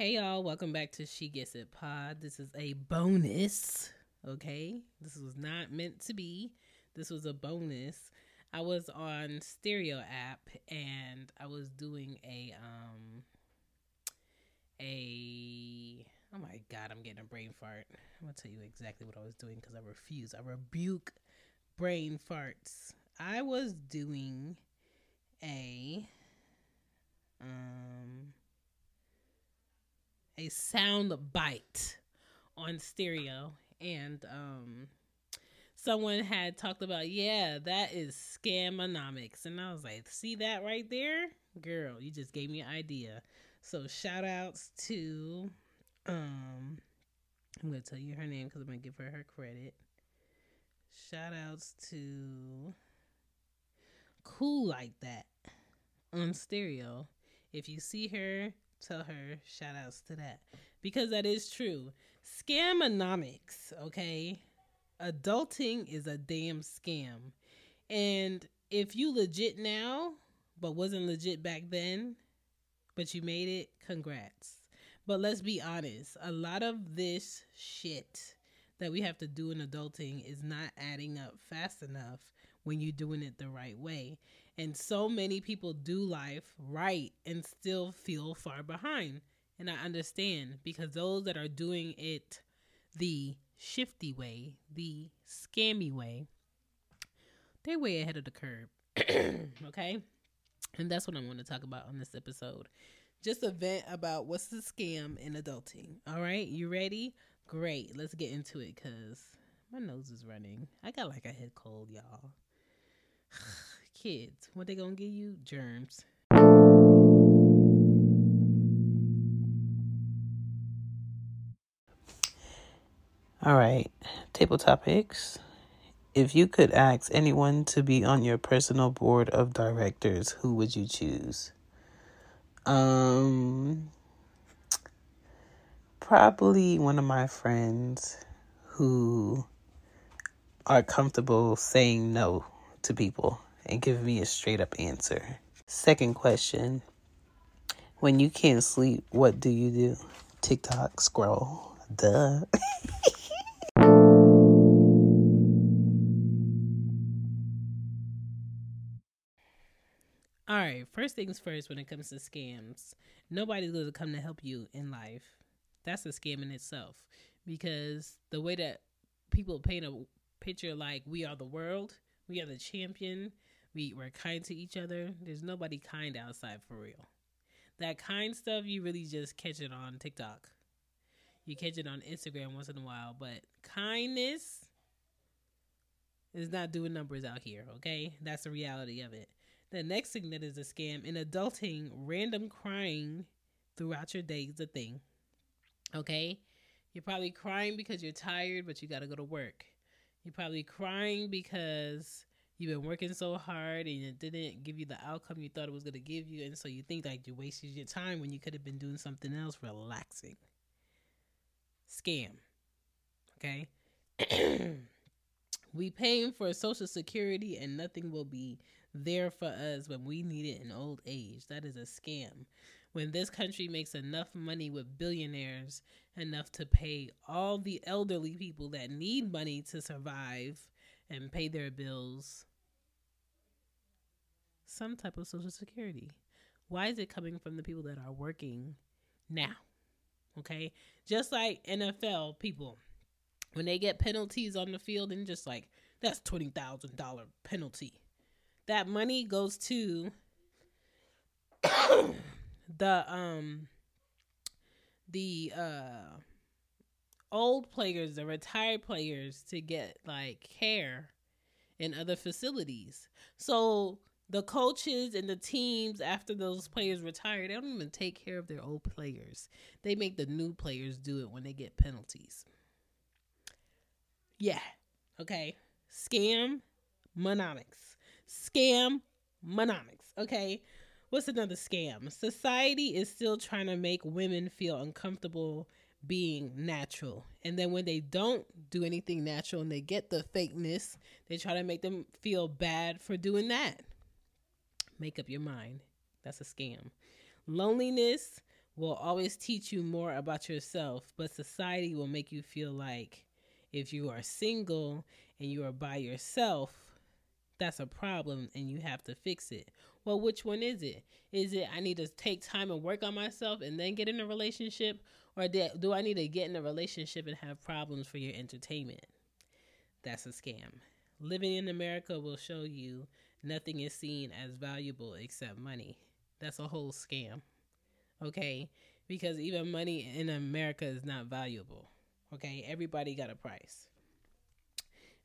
Hey y'all, welcome back to She Gets It Pod. This is a bonus, okay? This was not meant to be. This was a bonus. I was on Stereo app and I was doing a um a oh my god, I'm getting a brain fart. I'm gonna tell you exactly what I was doing because I refuse. I rebuke brain farts. I was doing a um a sound bite on stereo. And um someone had talked about yeah that is scamonomics. And i was like see that right there? Girl you just gave me an idea. So shout outs to um i'm gonna tell you her name because i'm gonna give her her credit. Shout outs to cool like that on stereo. If you see her tell her shout outs to that because that is true. Scamonomics, okay? Adulting is a damn scam. And if you legit now, but wasn't legit back then, but you made it, congrats. But let's be honest, a lot of this shit that we have to do in adulting is not adding up fast enough when you're doing it the right way. And so many people do life right and still feel far behind. And I understand because those that are doing it the shifty way, the scammy way, they're way ahead of the curve. okay? And that's what I'm going to talk about on this episode. Just a vent about what's the scam in adulting. All right? You ready? Great. Let's get into it because my nose is running. I got like a head cold, y'all. kids. What they gonna give you? Germs. All right, table topics. If you could ask anyone to be on your personal board of directors, who would you choose? Um, probably one of my friends who are comfortable saying no to people and give me a straight up answer. Second question When you can't sleep, what do you do? TikTok scroll. Duh. All right, first things first when it comes to scams, nobody's going to come to help you in life. That's a scam in itself because the way that people paint a picture like we are the world, we are the champion, we we're kind to each other. There's nobody kind outside for real. That kind stuff you really just catch it on TikTok. You catch it on Instagram once in a while, but kindness is not doing numbers out here, okay? That's the reality of it. The next thing that is a scam in adulting, random crying throughout your day is a thing. Okay? You're probably crying because you're tired, but you got to go to work. You're probably crying because you've been working so hard and it didn't give you the outcome you thought it was going to give you and so you think like you wasted your time when you could have been doing something else relaxing. Scam okay? We paying for social security and nothing will be there for us when we need it in old age. That is a scam. When this country makes enough money with billionaires enough to pay all the elderly people that need money to survive and pay their bills some type of social security. Why is it coming from the people that are working now? Okay? Just like NFL people, when they get penalties on the field and just like, that's $20,000 penalty. That money goes to the um the uh old players, the retired players to get like care in other facilities. So the coaches and the teams after those players retire, they don't even take care of their old players. They make the new players do it when they get penalties. Yeah. Okay. Scam monomics. Scam monomics. Okay. What's another scam? Society is still trying to make women feel uncomfortable being natural. And then when they don't do anything natural and they get the fakeness, they try to make them feel bad for doing that. Make up your mind. That's a scam. Loneliness. will always teach you more about yourself, but society will make you feel like if you are single and you are by yourself, that's a problem and you have to fix it. Well, which one is it? Is it I need to take time and work on myself and then get in a relationship? Or do I need to get in a relationship and have problems for your entertainment? That's a scam. Living in America will show you nothing is seen as valuable except money. That's a whole scam. Okay? Because even money in America is not valuable. Okay? Everybody got a price.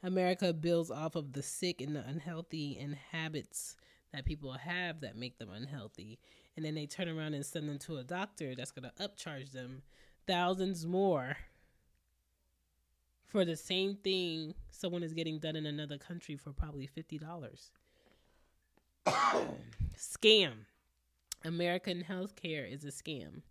America builds off of the sick and the unhealthy and habits that people have that make them unhealthy. And then they turn around and send them to a doctor that's going to upcharge them thousands more for the same thing someone is getting done in another country for probably $50. scam. American healthcare is a scam.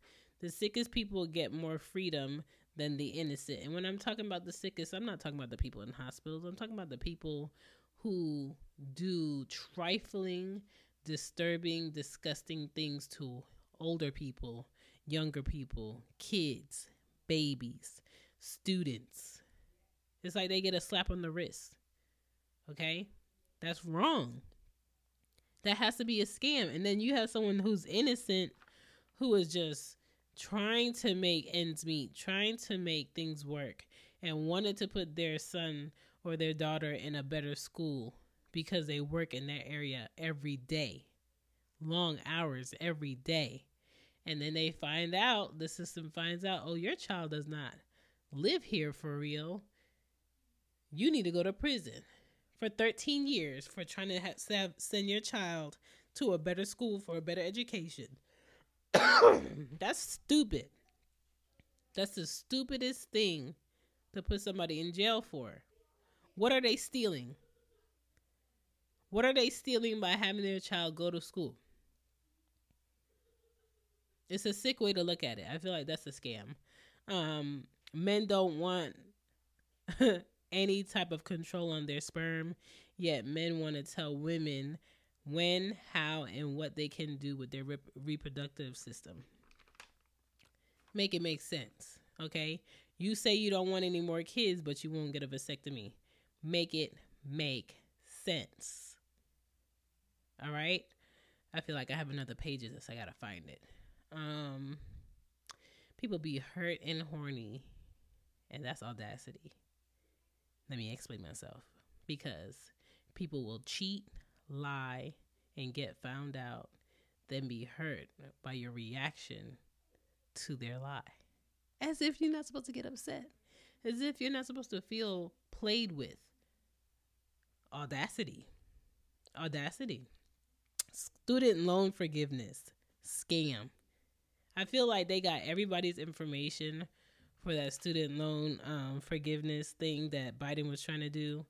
The sickest people get more freedom than the innocent. And when I'm talking about the sickest, I'm not talking about the people in hospitals. I'm talking about the people who do trifling, disturbing, disgusting things to older people, younger people, kids, babies, students. It's like they get a slap on the wrist. Okay? That's wrong. That has to be a scam. And then you have someone who's innocent who is just trying to make ends meet, trying to make things work, and wanted to put their son or their daughter in a better school because they work in that area every day, long hours every day. And then they find out, the system finds out, oh, your child does not live here for real. You need to go to prison for 13 years for trying to have, send your child to a better school for a better education. That's stupid. That's the stupidest thing to put somebody in jail for. What are they stealing? What are they stealing by having their child go to school? It's a sick way to look at it. I feel like that's a scam. Um, men don't want any type of control on their sperm, yet men want to tell women when, how, and what they can do with their rep- reproductive system. Make it make sense, okay? You say you don't want any more kids, but you won't get a vasectomy. Make it make sense. All right? I feel like I have another page of this. I gotta find it. Um, people be hurt and horny, and that's audacity. Let me explain myself. Because people will cheat, lie, and get found out, then be hurt by your reaction to their lie. As if you're not supposed to get upset. As if you're not supposed to feel played with. Audacity. Audacity. Student loan forgiveness. Scam. I feel like they got everybody's information for that student loan um, forgiveness thing that Biden was trying to do.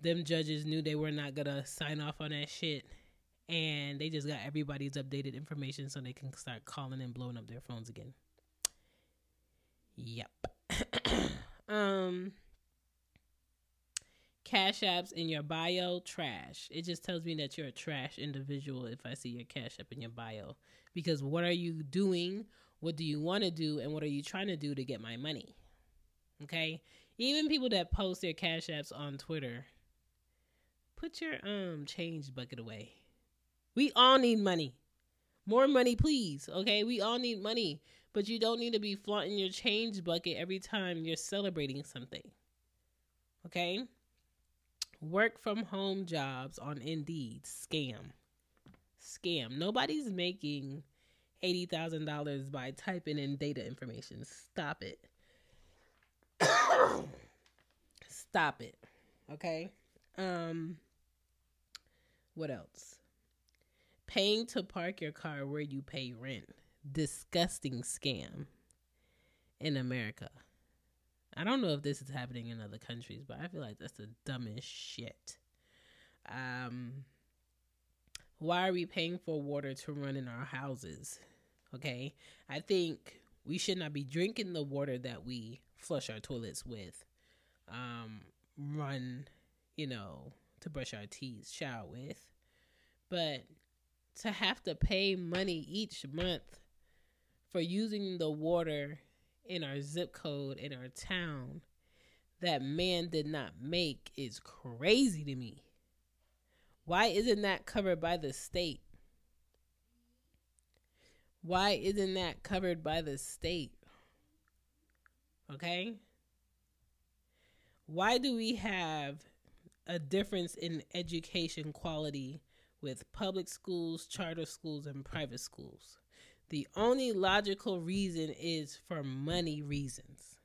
Them judges knew they were not gonna sign off on that shit, and they just got everybody's updated information so they can start calling and blowing up their phones again. Yep. um. Cash apps in your bio, trash. It just tells me that you're a trash individual if I see your cash app in your bio. Because what are you doing what do you want to do and what are you trying to do to get my money? Okay? Even people that post their cash apps on Twitter, put your um change bucket away. We all need money. More money, please. Okay? We all need money, but you don't need to be flaunting your change bucket every time you're celebrating something. Okay? Work from home jobs on Indeed. Scam. Scam. Nobody's making $80,000 by typing in data information. Stop it. Stop it. Okay? Um what else? Paying to park your car where you pay rent. Disgusting scam in America. I don't know if this is happening in other countries, but I feel like that's the dumbest shit. Um why are we paying for water to run in our houses? Okay. I think we should not be drinking the water that we flush our toilets with, um, run, you know, to brush our teeth, shower with. But to have to pay money each month for using the water in our zip code in our town that man did not make is crazy to me. Why isn't that covered by the state? Why isn't that covered by the state? Okay? Why do we have a difference in education quality with public schools, charter schools, and private schools? The only logical reason is for money reasons.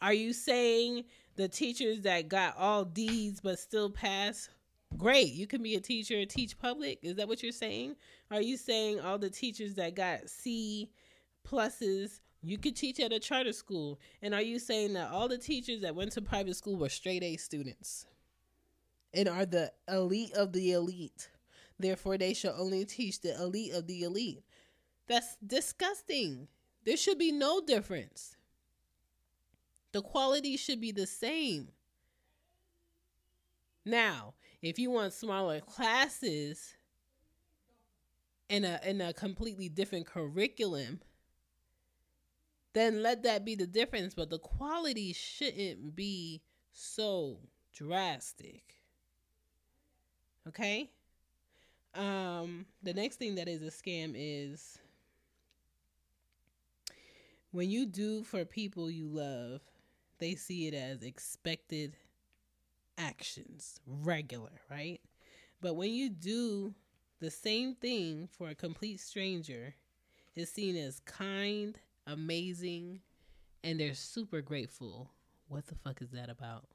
Are you saying the teachers that got all D's but still pass? Great, you can be a teacher, teach public. Is that what you're saying? Are you saying all the teachers that got C pluses you could teach at a charter school? And are you saying that all the teachers that went to private school were straight A students and are the elite of the elite? Therefore, they shall only teach the elite of the elite. That's disgusting. There should be no difference. The quality should be the same. Now, if you want smaller classes in a in a completely different curriculum, then let that be the difference, but the quality shouldn't be so drastic. Okay? Um, the next thing that is a scam is when you do for people you love, they see it as expected actions, regular, right? But when you do the same thing for a complete stranger, it's seen as kind, amazing, and they're super grateful. What the fuck is that about?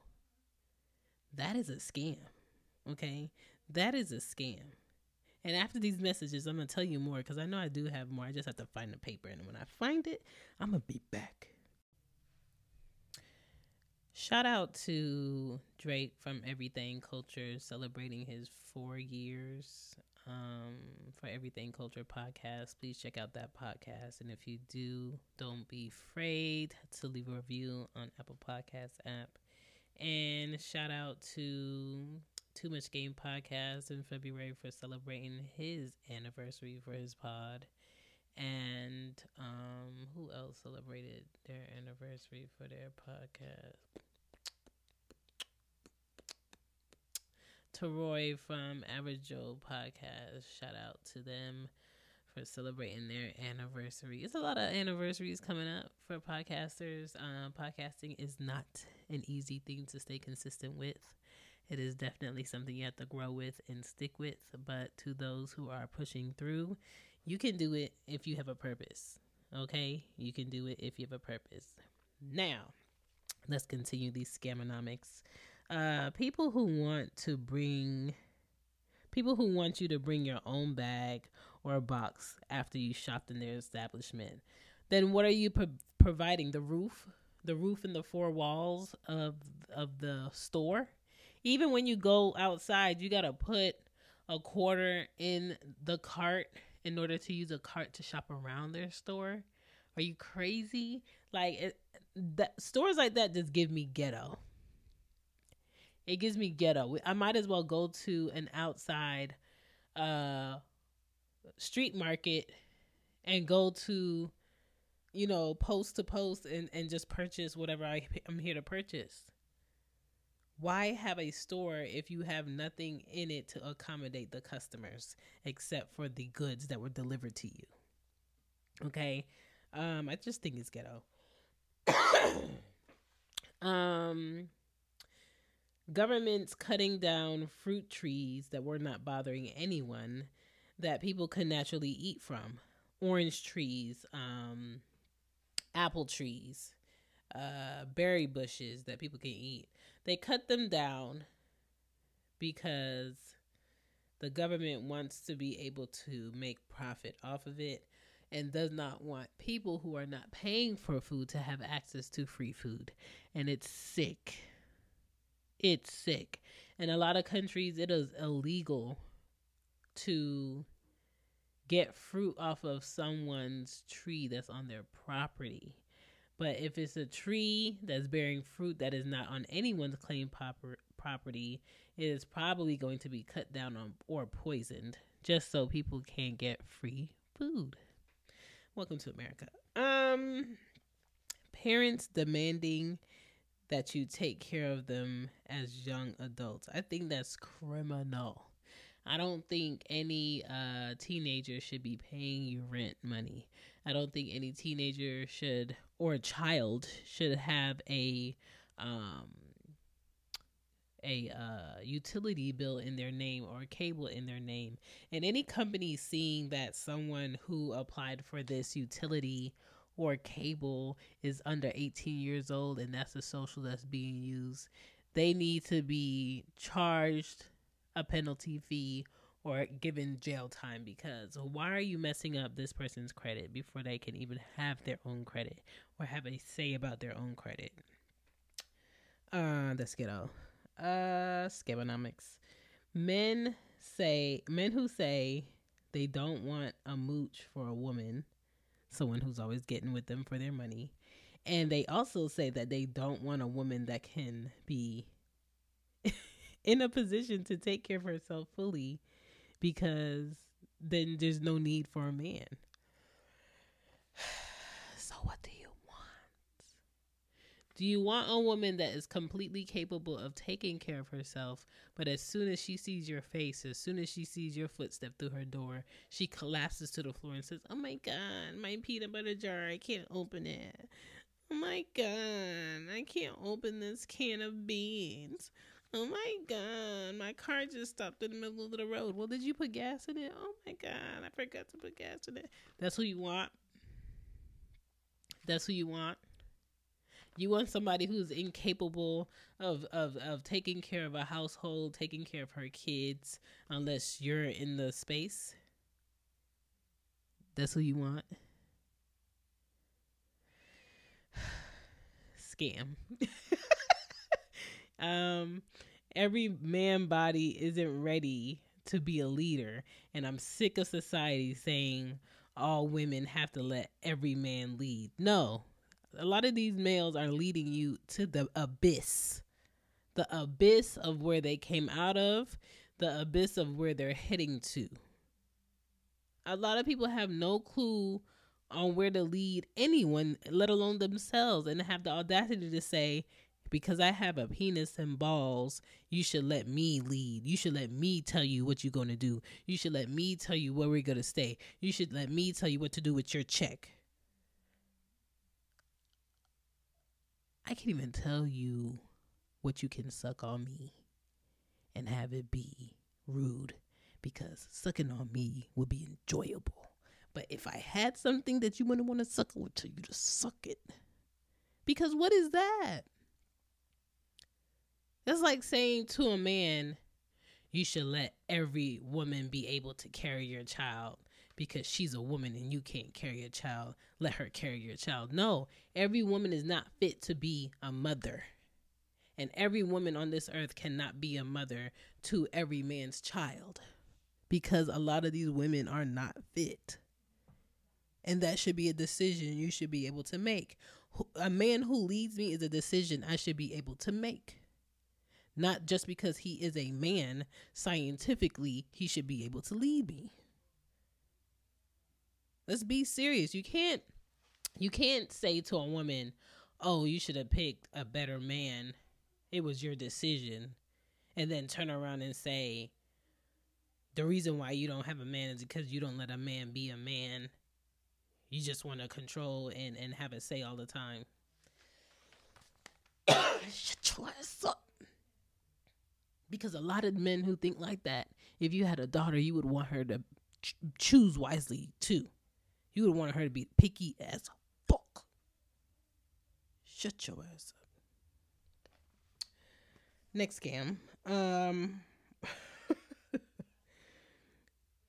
That is a scam. Okay? That is a scam. And after these messages, I'm to tell you more because I know I do have more. I just have to find the paper. And when I find it, I'm to be back. Shout out to Drake from Everything Culture celebrating his four years um, for Everything Culture podcast. Please check out that podcast. And if you do, don't be afraid to leave a review on Apple Podcast app. And shout out to too Much Game podcast in February for celebrating his anniversary for his pod. And um, who else celebrated their anniversary for their podcast? To Roy from Average Joe podcast. Shout out to them for celebrating their anniversary. It's a lot of anniversaries coming up for podcasters. Um, podcasting is not an easy thing to stay consistent with. It is definitely something you have to grow with and stick with. But to those who are pushing through, you can do it if you have a purpose. Okay? You can do it if you have a purpose. Now, let's continue these scamonomics. Uh, people who want to bring, people who want you to bring your own bag or box after you shopped in their establishment. Then what are you pro- providing? The roof, the roof and the four walls of of the store even when you go outside, you got to put a quarter in the cart in order to use a cart to shop around their store. Are you crazy? Like it, that stores like that just give me ghetto. It gives me ghetto. I might as well go to an outside uh street market and go to you know post to post and and just purchase whatever I, I'm here to purchase why have a store if you have nothing in it to accommodate the customers except for the goods that were delivered to you? Okay. Um, I just think it's ghetto. um, governments cutting down fruit trees that were not bothering anyone that people could naturally eat from. Orange trees, um, apple trees, uh, berry bushes that people can eat. They cut them down because the government wants to be able to make profit off of it and does not want people who are not paying for food to have access to free food. And it's sick. It's sick. In a lot of countries, it is illegal to get fruit off of someone's tree that's on their property. But if it's a tree that's bearing fruit that is not on anyone's claim property, it is probably going to be cut down on or poisoned just so people can get free food. Welcome to America. Um, parents demanding that you take care of them as young adults. I think that's criminal. I don't think any uh, teenager should be paying you rent money. I don't think any teenager should or a child should have a um, a uh, utility bill in their name or a cable in their name. And any company seeing that someone who applied for this utility or cable is under 18 years old and that's the social that's being used, they need to be charged a penalty fee or given jail time because why are you messing up this person's credit before they can even have their own credit or have a say about their own credit? Uh, get out. Uh, scabonomics. Men say men who say they don't want a mooch for a woman, someone who's always getting with them for their money, and they also say that they don't want a woman that can be in a position to take care of herself fully because then there's no need for a man. So what do you want? Do you want a woman that is completely capable of taking care of herself, but as soon as she sees your face, as soon as she sees your footstep through her door, she collapses to the floor and says, "Oh my god, my peanut butter jar, I can't open it. Oh my god, I can't open this can of beans." Oh my god, my car just stopped in the middle of the road. Well, did you put gas in it? Oh my god, I forgot to put gas in it. That's who you want. That's who you want. You want somebody who's incapable of, of, of taking care of a household, taking care of her kids, unless you're in the space. That's who you want. Scam. um every man body isn't ready to be a leader and i'm sick of society saying all women have to let every man lead no a lot of these males are leading you to the abyss the abyss of where they came out of the abyss of where they're heading to a lot of people have no clue on where to lead anyone let alone themselves and have the audacity to say because I have a penis and balls, you should let me lead. You should let me tell you what you're going to do. You should let me tell you where we're going to stay. You should let me tell you what to do with your check. I can't even tell you what you can suck on me and have it be rude because sucking on me would be enjoyable. But if I had something that you wouldn't want to suck, would tell you to suck it. Because what is that? It's like saying to a man, you should let every woman be able to carry your child because she's a woman and you can't carry a child. Let her carry your child. No, every woman is not fit to be a mother. And every woman on this earth cannot be a mother to every man's child because a lot of these women are not fit. And that should be a decision you should be able to make. A man who leads me is a decision I should be able to make. Not just because he is a man, scientifically, he should be able to lead me. Let's be serious. You can't you can't say to a woman, "Oh, you should have picked a better man. It was your decision." And then turn around and say, "The reason why you don't have a man is because you don't let a man be a man. You just want to control and and have a say all the time." Shut your ass up. Because a lot of men who think like that, if you had a daughter, you would want her to ch- choose wisely too. You would want her to be picky as fuck. Shut your ass up. Next scam. Um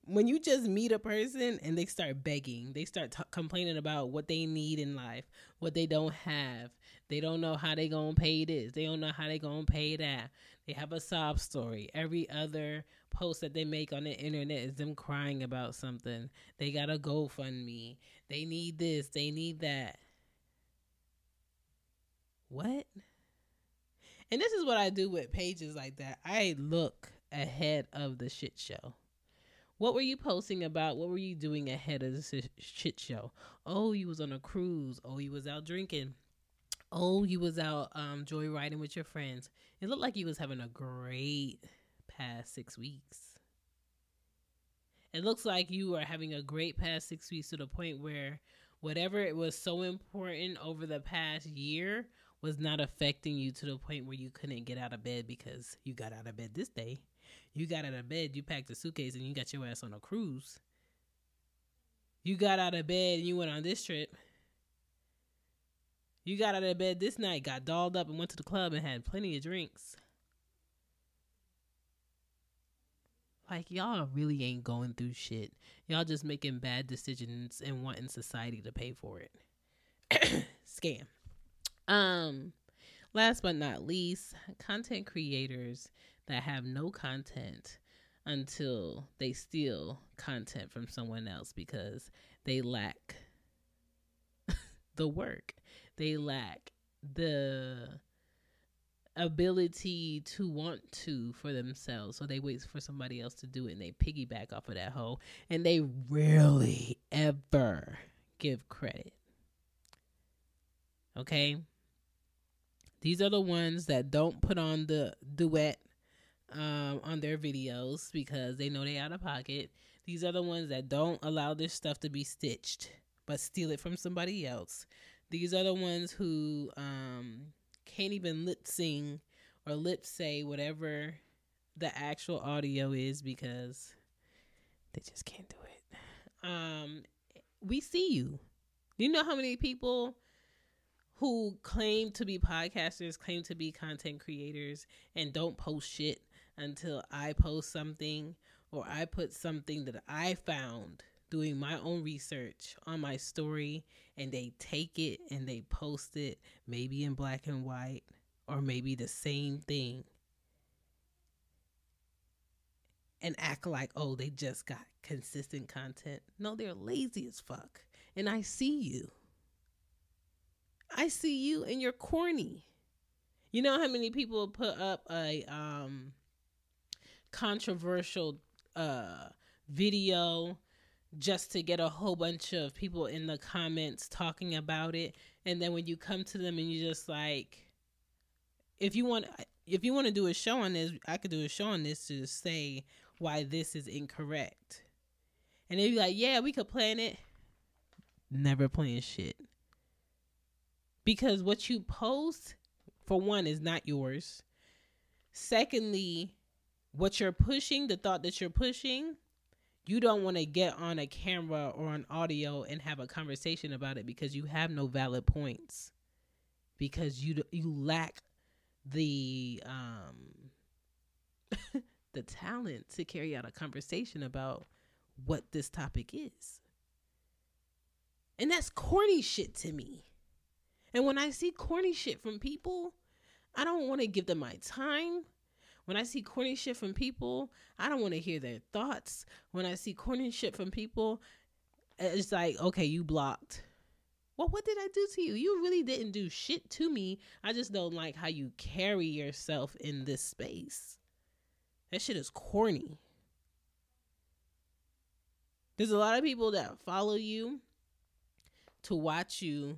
when you just meet a person and they start begging, they start t- complaining about what they need in life, what they don't have. They don't know how they gonna pay this. They don't know how they gonna pay that. They have a sob story. Every other post that they make on the internet is them crying about something. They got a GoFundMe. They need this. They need that. What? And this is what I do with pages like that. I look ahead of the shit show. What were you posting about? What were you doing ahead of this shit show? Oh, you was on a cruise. Oh, you was out drinking. Oh, you was out um joyriding with your friends. It looked like you was having a great past six weeks. It looks like you are having a great past six weeks to the point where whatever it was so important over the past year was not affecting you to the point where you couldn't get out of bed because you got out of bed this day. You got out of bed, you packed a suitcase, and you got your ass on a cruise. You got out of bed and you went on this trip. You got out of bed this night, got dolled up, and went to the club and had plenty of drinks. Like, y'all really ain't going through shit. Y'all just making bad decisions and wanting society to pay for it. Scam. Um, last but not least, content creators that have no content until they steal content from someone else because they lack the work. They lack the ability to want to for themselves. So they wait for somebody else to do it and they piggyback off of that hoe. And they rarely ever give credit. Okay? These are the ones that don't put on the duet um, on their videos because they know they out of pocket. These are the ones that don't allow their stuff to be stitched but steal it from somebody else. These are the ones who um, can't even lip sing or lip say whatever the actual audio is because they just can't do it. Um, we see you. Do you know how many people who claim to be podcasters, claim to be content creators, and don't post shit until I post something or I put something that I found doing my own research on my story and they take it and they post it maybe in black and white or maybe the same thing and act like oh they just got consistent content. No they're lazy as fuck. And i see you. I see you and you're corny. You know how many people put up a um controversial uh video just to get a whole bunch of people in the comments talking about it. And then when you come to them and you just like if you want if you want to do a show on this i could do a show on this to say why this is incorrect. And they'd be like yeah we could plan it. Never playing shit. Because what you post for one is not yours. Secondly what you're pushing the thought that you're pushing you don't want to get on a camera or on audio and have a conversation about it because you have no valid points. Because you you lack the um the talent to carry out a conversation about what this topic is. And that's corny shit to me. And when I see corny shit from people, I don't want to give them my time. When I see corny shit from people, I don't want to hear their thoughts. When I see corny shit from people, it's like, okay, you blocked. Well, what did I do to you? You really didn't do shit to me. I just don't like how you carry yourself in this space. That shit is corny. There's a lot of people that follow you to watch you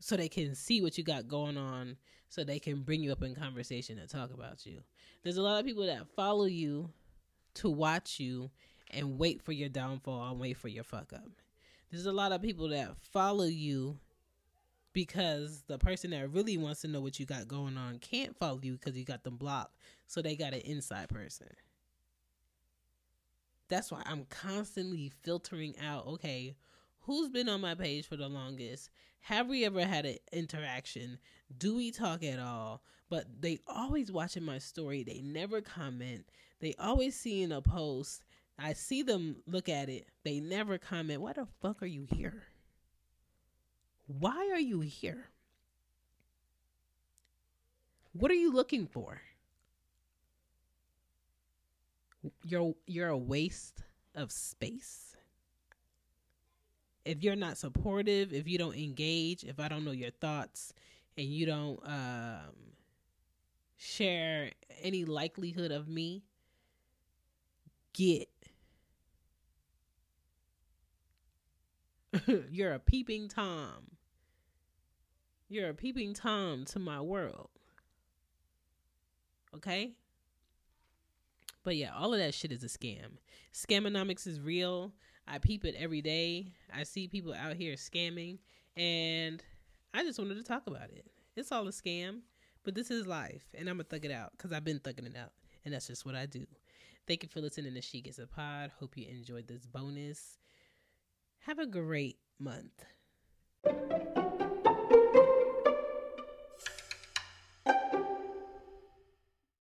so they can see what you got going on so they can bring you up in conversation and talk about you. There's a lot of people that follow you to watch you and wait for your downfall and wait for your fuck up. There's a lot of people that follow you because the person that really wants to know what you got going on can't follow you because you got them blocked. So they got an inside person. That's why I'm constantly filtering out okay, who's been on my page for the longest? Have we ever had an interaction? Do we talk at all? But they always watching my story. They never comment. They always seeing a post. I see them look at it. They never comment. Why the fuck are you here? Why are you here? What are you looking for? You're you're a waste of space if you're not supportive, if you don't engage, if I don't know your thoughts and you don't um, share any likelihood of me, get. You're a peeping Tom. You're a peeping Tom to my world. Okay? But yeah, all of that shit is a scam. Scamonomics is real. I peep it every day. I see people out here scamming, and I just wanted to talk about it. It's all a scam, but this is life, and I'm gonna thug it out because I've been thugging it out, and that's just what I do. Thank you for listening to She Gets a Pod. Hope you enjoyed this bonus. Have a great month.